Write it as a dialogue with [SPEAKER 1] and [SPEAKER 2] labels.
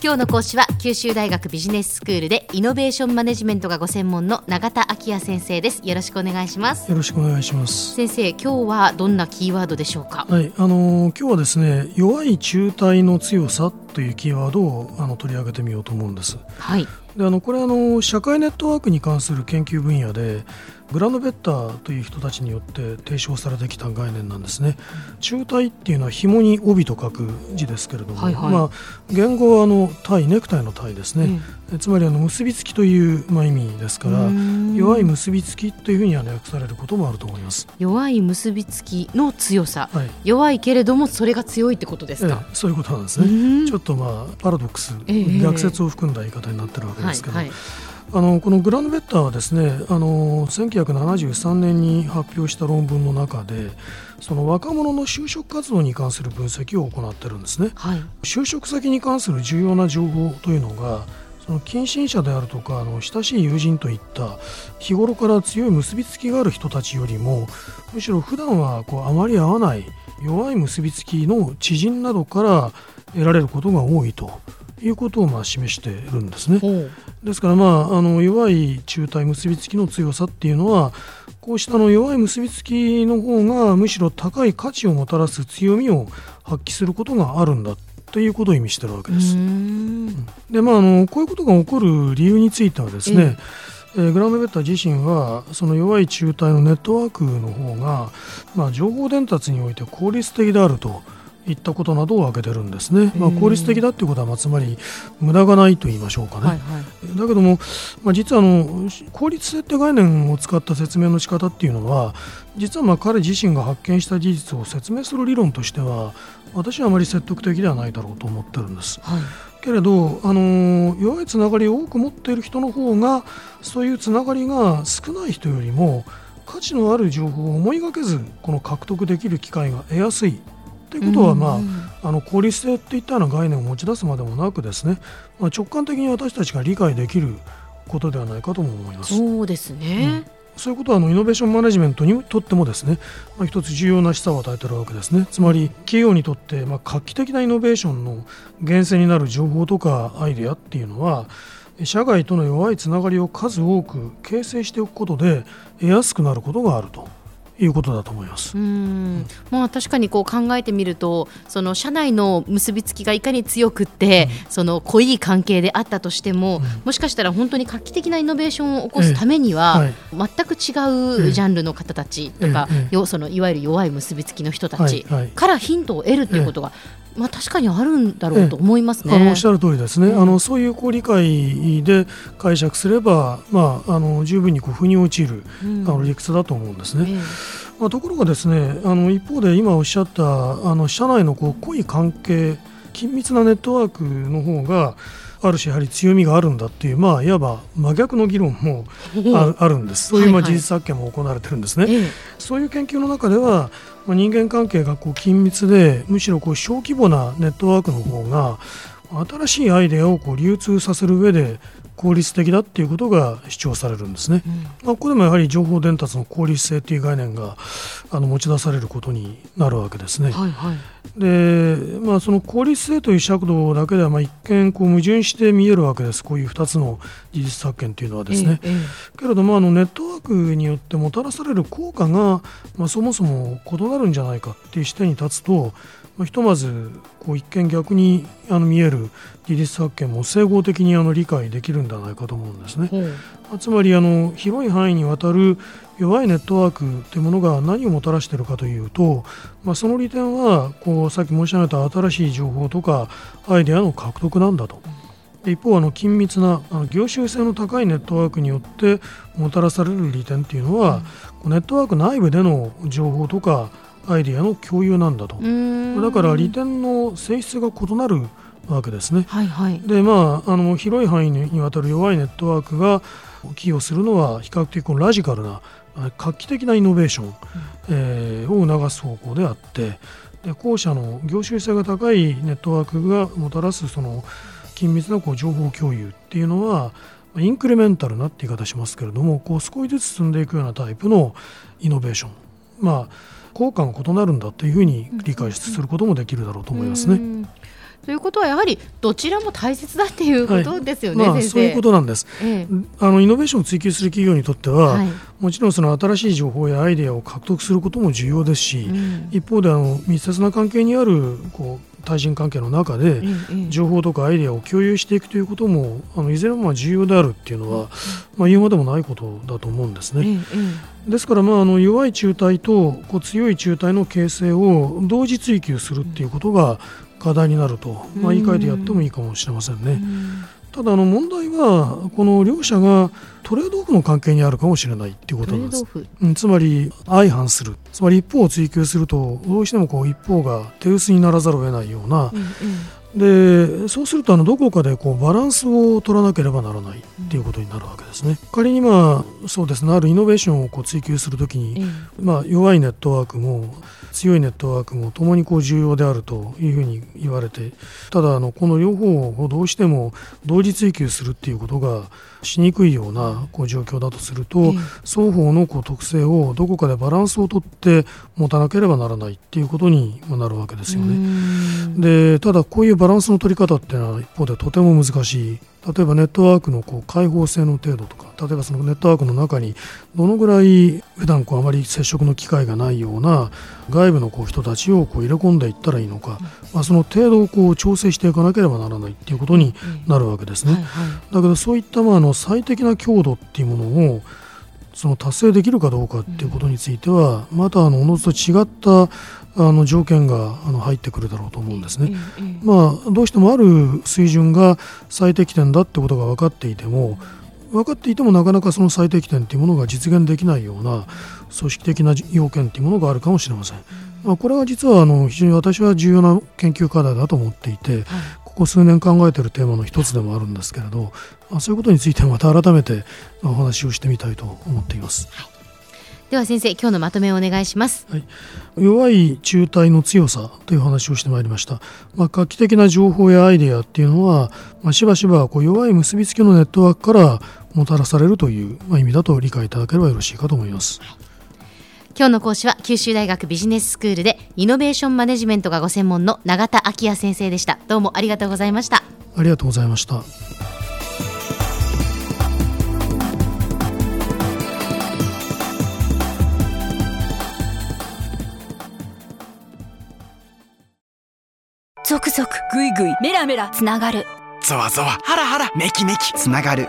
[SPEAKER 1] 今日の講師は九州大学ビジネススクールでイノベーションマネジメントがご専門の永田昭也先生です。よろしくお願いします。
[SPEAKER 2] よろしくお願いします。
[SPEAKER 1] 先生今日はどんなキーワードでしょうか？
[SPEAKER 2] はいあのー、今日はですね弱い中体の強さというキーワードをあの取り上げてみようと思うんです
[SPEAKER 1] はい
[SPEAKER 2] であのこれあの社会ネットワークに関する研究分野でグランドベッターという人たちによって提唱されてきた概念なんですね。中体っていうのは紐に帯と書く字ですけれども、はいはい、まあ、言語はあのタイネクタイのタイですね、うん、つまりあの結びつきという、まあ、意味ですから弱い結びつきというふうには、ね、訳されることもあると思います。
[SPEAKER 1] 弱い結びつきの強さ、はい、弱いけれどもそれが強いってことですか、
[SPEAKER 2] ええ、そういうことなんですね。ちょっとまあパラドックス、えー、逆説を含んだ言い方になってるわけですけど、はいはいあのこのグランドベッターはですねあの1973年に発表した論文の中でその若者の就職活動に関する分析を行っているんですね、はい、就職先に関する重要な情報というのがその近親者であるとかあの親しい友人といった日頃から強い結びつきがある人たちよりもむしろ普段はこうあまり合わない弱い結びつきの知人などから得られることが多いということをまあ示しているんですね。ですから、まあ、あの弱い中体結びつきの強さっていうのはこうしたの弱い結びつきの方がむしろ高い価値をもたらす強みを発揮することがあるんだということを意味しているわけです。でまああのこういうことが起こる理由についてはですね、えー、グラムベッタ自身はその弱い中体のネットワークの方が、まあ、情報伝達において効率的であると。いったことなどを挙げてるんですね、まあ、効率的だということは、まあ、つまり無駄がないと言いましょうかね、はいはい、だけども、まあ、実はあの効率性って概念を使った説明の仕方っていうのは実はまあ彼自身が発見した事実を説明する理論としては私はあまり説得的ではないだろうと思ってるんです。はい。けれど、あの弱いつながりを多く持っている人の方がそういうつながりが少ない人よりも価値のある情報を思いがけずこの獲得できる機会が得やすいということは、まあ、あの効率性といったような概念を持ち出すまでもなくですね、まあ、直感的に私たちが理解できることではないかとも思います。
[SPEAKER 1] そうですね、
[SPEAKER 2] うんそういうことはあのイノベーションマネジメントにとってもですね、まあ、一つ重要な示唆を与えているわけですね。つまり企業にとってまあ画期的なイノベーションの源泉になる情報とかアイデアっていうのは社外との弱いつながりを数多く形成しておくことで得やすくなることがあると。いうことだと思います。
[SPEAKER 1] うん、まあ確かにこう考えてみると、その社内の結びつきがいかに強くって、うん、その濃い関係であったとしても、うん、もしかしたら本当に画期的なイノベーションを起こすためには、ええはい、全く違うジャンルの方たちとか、ええ、そのいわゆる弱い結びつきの人たちからヒントを得るということが、まあ、確かにあるんだろうと思いますね。
[SPEAKER 2] あのおっしゃる通りですね、うん、あのそういうこう理解で解釈すれば、まあ、あの十分にこう腑に落ちる、うん、あの理屈だと思うんですね。えーまあ、ところがですねあの一方で今おっしゃったあの社内のこう濃い関係緊密なネットワークの方がある種やはり強みがあるんだっていう、まあ、いわば真逆の議論も あるんです、そういうまあ事実発見も行われてるんですね。はいはい、そういう研究の中では、まあ、人間関係がこう緊密でむしろこう小規模なネットワークの方が新しいアイデアをこう流通させる上で効率的だっていうことが主張されるんですね。うん、まあ、ここでもやはり情報伝達の効率性という概念があの持ち出されることになるわけですね。はいはい、で、まあ、その効率性という尺度だけではまあ一見こう矛盾して見えるわけです。こういう2つの事実発見というのはですね。ええ、けれどもあのネットワークによってもたらされる効果が、まあ、そもそも異なるんじゃないかっていう視点に立つとまあ、ひとまずこう一見逆にあの見える事実発見も整合的にあの理解できるんではないかと思うんですね。まあ、つまりあの広い範囲にわたる弱いネットワークというものが何をもたらしているかというと、まあ、その利点はこうさっき申し上げた新しい情報とかアイデアの獲得なんだと。一方あの緊密なあの業種性の高いネットワークによってもたらされる利点というのは、うん、ネットワーク内部での情報とかアイディアの共有なんだと。だから利点の性質が異なるわけですね。はいはい、でまああの広い範囲にわたる弱いネットワークが寄与するのは比較的このラジカルな画期的なイノベーション、うん、えー、を促す方向であってで後者の業種性が高いネットワークがもたらすその緊密なこう情報共有っていうのはインクリメンタルなって言い方しますけれどもこう少しずつ進んでいくようなタイプのイノベーションまあ効果が異なるんだというふうに理解することもできるだろうと思いますね。
[SPEAKER 1] ということはやはりどちらも大切だっていうことですよね、
[SPEAKER 2] はいまあ、そういうことなんです、ええ、あのイノベーションを追求する企業にとっては、はい、もちろんその新しい情報やアイデアを獲得することも重要ですし、うん、一方であの密接な関係にあるこう対人関係の中で情報とかアイデアを共有していくということもあのいずれもまあ重要であるっていうのは、まあ、言うまでもないことだと思うんですね。ですからまああの弱い中体とこう強い中体の形成を同時追求するっていうことが課題になると、まあ、言い換えてやってもいいかもしれませんね。ただあの問題はこの両者がトレードオフの関係にあるかもしれないっていうことなんです、うん、つまり相反する。つまり一方を追求するとどうしてもこう一方が手薄にならざるを得ないような、うんうん。でそうするとあのどこかでこうバランスを取らなければならないっていうことになるわけですね。仮にまあそうですねあるイノベーションをこう追求するときに、まあ、弱いネットワークも強いネットワークもともにこう重要であるというふうに言われてただあのこの両方をどうしても同時追求するっていうことがしにくいようなこう状況だとすると、双方のこう特性をどこかでバランスをとって持たなければならないっていうことになるわけですよね。でただこういうバランスの取り方っていうのは一方でとても難しい。例えばネットワークのこう開放性の程度とか例えばそのネットワークの中にどのぐらい普段こうあまり接触の機会がないような外部のこう人たちをこう入れ込んでいったらいいのか、まあ、その程度をこう調整していかなければならないっていうことになるわけですね。だけどそういったまああの最適な強度っていうものをその達成できるかどうかっていうことについてはまたあのおのずと違ったあの条件があの入ってくるだろうと思うんですね。まあ、どうしてもある水準が最適点だってことが分かっていても分かっていてもなかなかその最適点というものが実現できないような組織的な要件というものがあるかもしれません。まあ、これは実はあの非常に私は重要な研究課題だと思っていて、ここ数年考えているテーマの一つでもあるんですけれど、まあ、そういうことについてまた改めてお話をしてみたいと思っています。はい。
[SPEAKER 1] では先生今日のまとめをお願いします、はい、
[SPEAKER 2] 弱い中体の強さという話をしてまいりました、まあ、画期的な情報やアイデアっていうのは、まあ、しばしばこう弱い結びつきのネットワークからもたらされるという、まあ、意味だと理解いただければよろしいかと思います、
[SPEAKER 1] 今日の講師は九州大学ビジネススクールでイノベーションマネジメントがご専門の永田昭也先生でした。どうもありがとうございました。
[SPEAKER 2] ありがとうございました。
[SPEAKER 1] ゾクゾクグイグイメラメラつながる。
[SPEAKER 3] ゾワゾワ。ハラハラ。メキメキ。つながる